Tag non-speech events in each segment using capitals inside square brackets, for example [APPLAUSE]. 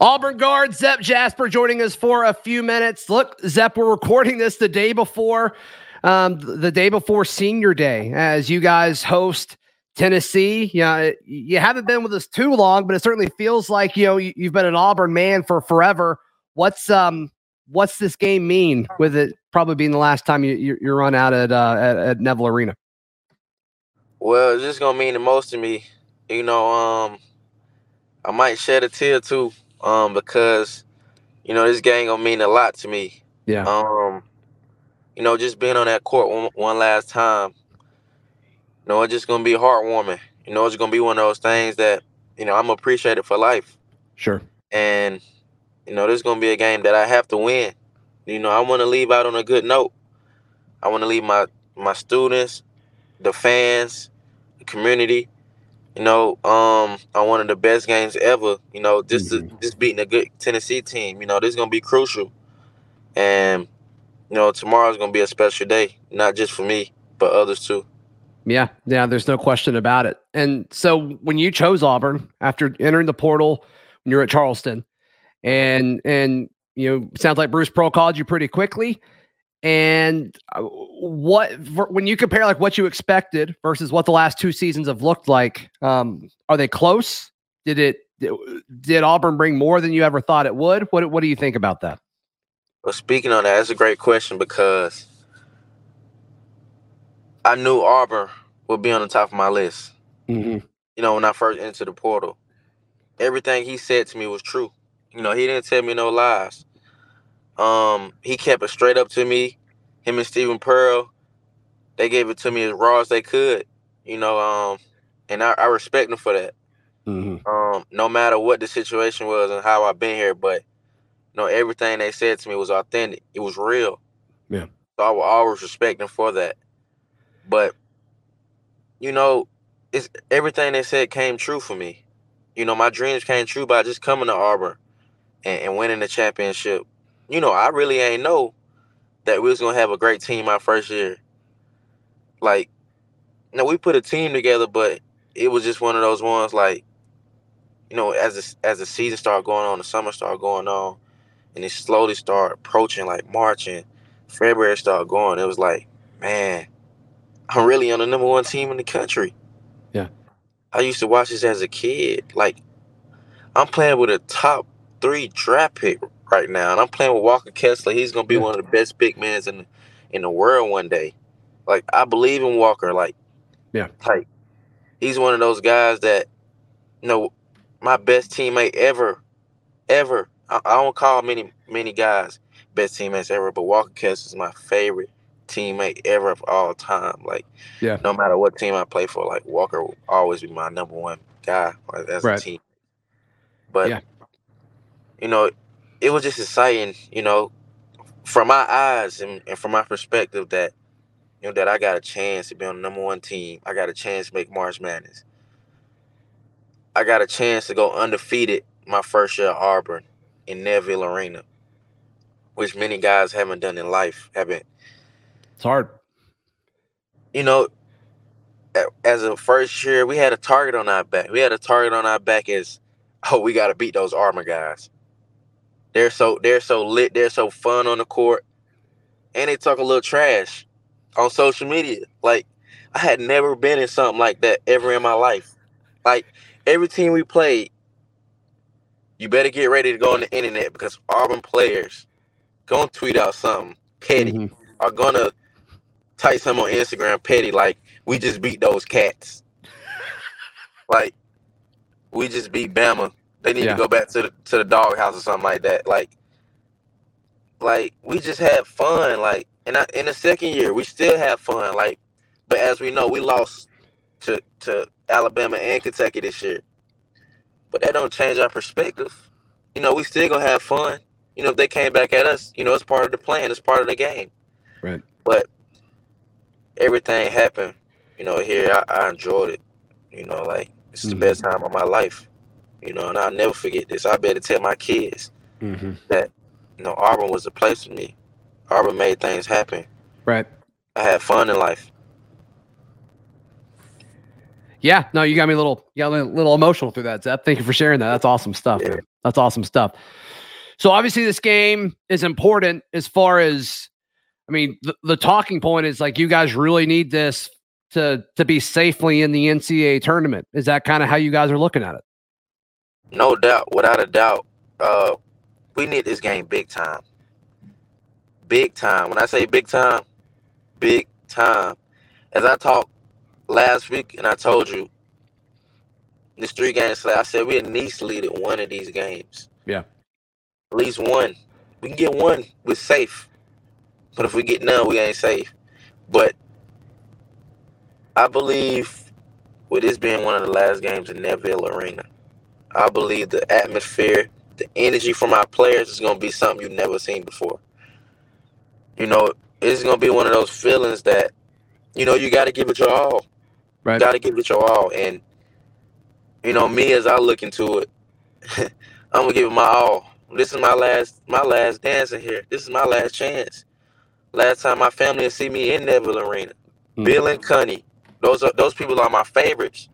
Auburn guard Zep Jasper joining us for a few minutes. Look, Zep, we're recording this the day before, um, the day before Senior Day, as you guys host Tennessee. Yeah, you haven't been with us too long, but it certainly feels like you know you've been an Auburn man for forever. What's um what's this game mean with it probably being the last time you you, you run out at, uh, at at Neville Arena? Well, it's just gonna mean the most to me. You know, um, I might shed a tear too um, because you know this game gonna mean a lot to me. Yeah. Um, you know, just being on that court one, one last time. You know, it's just gonna be heartwarming. You know, it's gonna be one of those things that you know I'm appreciated for life. Sure. And you know, this is gonna be a game that I have to win. You know, I want to leave out on a good note. I want to leave my my students, the fans, the community, you know, um, on one of the best games ever. You know, just mm-hmm. just beating a good Tennessee team. You know, this is gonna be crucial, and you know, tomorrow's gonna be a special day, not just for me, but others too. Yeah, yeah, there's no question about it. And so when you chose Auburn after entering the portal, when you're at Charleston, and and you know, sounds like Bruce Pearl called you pretty quickly. And uh, what when you compare like what you expected versus what the last two seasons have looked like, um, are they close? Did it did Auburn bring more than you ever thought it would? What what do you think about that? Well, speaking on that, that's a great question because I knew Auburn would be on the top of my list. Mm-hmm. You know, when I first entered the portal, everything he said to me was true. You know, he didn't tell me no lies. Um, he kept it straight up to me. Him and Steven Pearl, they gave it to me as raw as they could. You know, um, and I, I respect them for that. Mm-hmm. Um, no matter what the situation was and how I've been here, but you know, everything they said to me was authentic. It was real. Yeah. So I will always respect them for that. But you know, it's everything they said came true for me. You know, my dreams came true by just coming to Auburn and, and winning the championship you know, I really ain't know that we was gonna have a great team our first year. Like, you know, we put a team together, but it was just one of those ones like, you know, as the, as the season started going on, the summer started going on, and it slowly started approaching like March and February started going. It was like, man, I'm really on the number one team in the country. Yeah. I used to watch this as a kid. Like, I'm playing with a top three draft pick right now, and I'm playing with Walker Kessler. He's gonna be one of the best big men in in the world one day. Like I believe in Walker. Like yeah, like he's one of those guys that you know my best teammate ever, ever. I, I don't call many many guys best teammates ever, but Walker Kessler is my favorite teammate ever of all time. Like yeah, no matter what team I play for, like Walker will always be my number one guy as right. a team. But yeah. you know, it was just exciting, you know, from my eyes and, and from my perspective that you know that I got a chance to be on the number one team. I got a chance to make March Madness. I got a chance to go undefeated my first year at Auburn in Neville Arena, which many guys haven't done in life. Haven't. It's hard. You know, as a first year, we had a target on our back. We had a target on our back as, oh, we got to beat those Auburn guys. They're so they're so lit. They're so fun on the court, and they talk a little trash on social media. Like I had never been in something like that ever in my life. Like every team we played, you better get ready to go on the internet because Auburn players gonna tweet out something petty, mm-hmm. are gonna type something on Instagram petty like we just beat those cats. like we just beat Bama they need yeah. to go back to the to the doghouse or something like that. Like, like we just had fun. Like, and I, in the second year, we still have fun. Like, but as we know, we lost to to Alabama and Kentucky this year. But that don't change our perspective. You know, we still gonna have fun. You know, if they came back at us, you know, it's part of the plan. It's part of the game. Right. But everything happened. You know, here I, I enjoyed it. You know, like it's the mm-hmm. best time of my life. You know, and I'll never forget this. I better tell my kids mm-hmm. that, you know, Auburn was the place for me. Auburn made things happen. Right. I had fun in life. Yeah, no, you got me a little, you got a little emotional through that, Zep. Thank you for sharing that. That's awesome stuff. Yeah. That's awesome stuff. So obviously this game is important as far as I mean, the, the talking point is like you guys really need this to to be safely in the NCAA tournament. Is that kind of how you guys are looking at it? No doubt, without a doubt. Uh, we need this game big time. Big time. When I say big time, big time. As I talked last week, and I told you, this three games, I said we at least lead at one of these games. Yeah. At least one. We can get one. We're safe. But if we get none, we ain't safe. But I believe with this being one of the last games in Neville Arena, I believe the atmosphere, the energy from our players is going to be something you've never seen before. You know, it's going to be one of those feelings that, you know, you got to give it your all. Right. You Got to give it your all. And, you know, me as I look into it, I'm going to give it my all. This is my last my last dance in here. This is my last chance. Last time my family will see me in Neville Arena. Mm-hmm. Bill and Cunny. Those are those people are my favorites.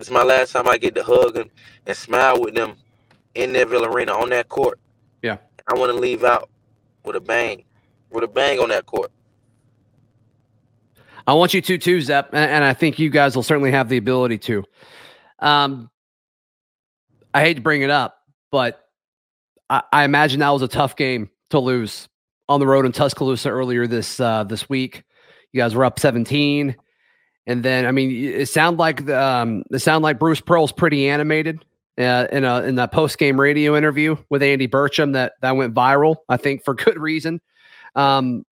It's my last time I get to hug them and smile with them in Neville Arena on that court. Yeah. I want to leave out with a bang. With a bang on that court. I want you to too, Zep, and I think you guys will certainly have the ability to. Um, I hate to bring it up, but I, I imagine that was a tough game to lose on the road in Tuscaloosa earlier this uh, this week. You guys were up 17, and then I mean, it sounded like the, um, it sounded like Bruce Pearl's pretty animated uh, in a in that post game radio interview with Andy Burcham that that went viral. I think for [LAUGHS] good reason. Um,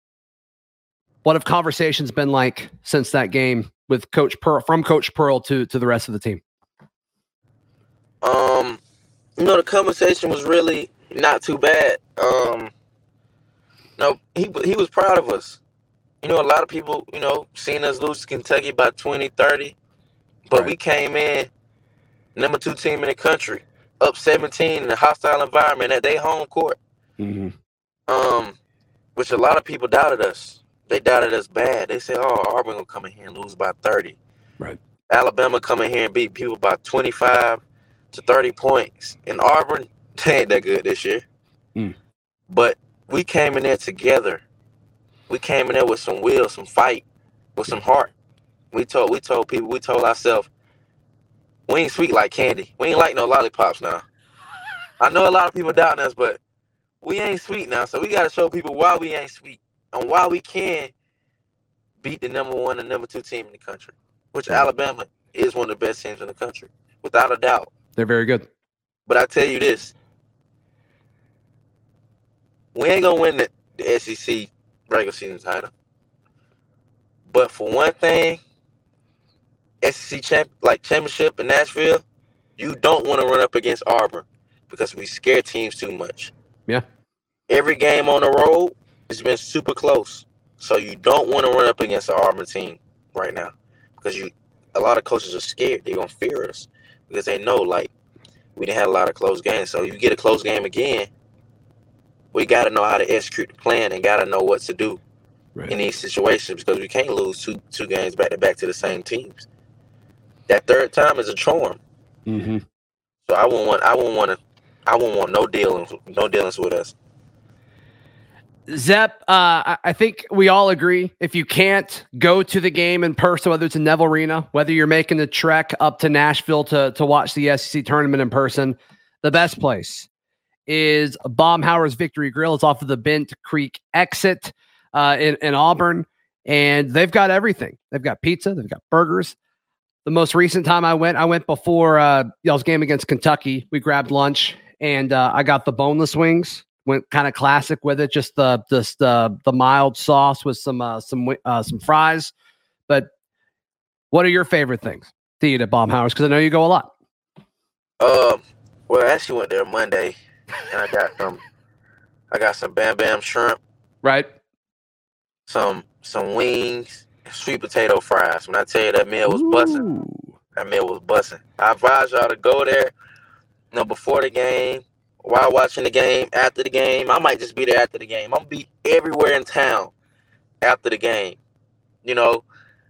what have conversations been like since that game with Coach Pearl from Coach Pearl to to the rest of the team? Um, you know, the conversation was really not too bad. Um, no, he he was proud of us. You know, a lot of people, you know, seen us lose to Kentucky by 20, 30. But right. we came in number two team in the country, up 17 in a hostile environment at their home court. Mm-hmm. Um, which a lot of people doubted us. They doubted us bad. They said, "Oh, Auburn gonna come in here and lose by 30." Right. Alabama come in here and beat people by 25 to 30 points. And Auburn, [LAUGHS] they ain't that good this year. Mm. But we came in there together. We came in there with some will, some fight, with some heart. We told we told people, we told ourselves, we ain't sweet like candy. We ain't like no lollipops now. I know a lot of people doubting us, but we ain't sweet now. So we gotta show people why we ain't sweet and why we can beat the number one and number two team in the country, which Alabama is one of the best teams in the country, without a doubt. They're very good. But I tell you this, we ain't gonna win the, the SEC regular season title. But for one thing, SEC champ like championship in Nashville, you don't want to run up against Auburn because we scare teams too much. Yeah. Every game on the road has been super close. So you don't want to run up against the Auburn team right now. Because you a lot of coaches are scared. They're gonna fear us. Because they know like we didn't have a lot of close games. So you get a close game again, we got to know how to execute the plan and got to know what to do right. in these situations because we can't lose two two games back to back to the same teams. That third time is a charm. Mm-hmm. So I won't want I won't want to I won't want no dealings no dealings with us. Zep, uh, I think we all agree if you can't go to the game in person, whether it's in Neville Arena, whether you're making the trek up to Nashville to to watch the SEC tournament in person, the best place is Baumhower's Victory Grill. It's off of the Bent Creek exit uh, in, in Auburn, and they've got everything. They've got pizza, they've got burgers. The most recent time I went, I went before uh, y'all's game against Kentucky. We grabbed lunch, and uh, I got the boneless wings. Went kind of classic with it, just the just the the mild sauce with some uh, some uh, some fries. But what are your favorite things to eat at Baumhower's? Because I know you go a lot. Um, well, I actually went there Monday and I got some I got some bam bam shrimp. Right. Some some wings, sweet potato fries. When I tell you that meal was busting, that meal was busting. I advise y'all to go there. You know, before the game, while watching the game, after the game. I might just be there after the game. I'm gonna be everywhere in town after the game. You know,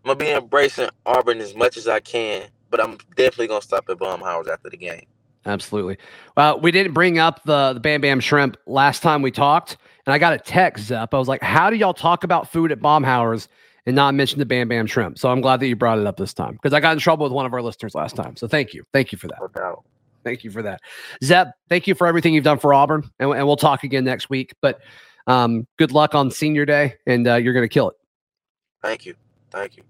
I'm gonna be embracing Auburn as much as I can, but I'm definitely gonna stop at Baumhower's after the game. Absolutely. Well, we didn't bring up the the Bam Bam Shrimp last time we talked, and I got a text, Zep. I was like, "How do y'all talk about food at Baumhower's and not mention the Bam Bam Shrimp?" So I'm glad that you brought it up this time because I got in trouble with one of our listeners last time. So thank you, thank you for that. No. Thank you for that, Zep. Thank you for everything you've done for Auburn, and, and we'll talk again next week. But um, good luck on Senior Day, and uh, you're going to kill it. Thank you. Thank you.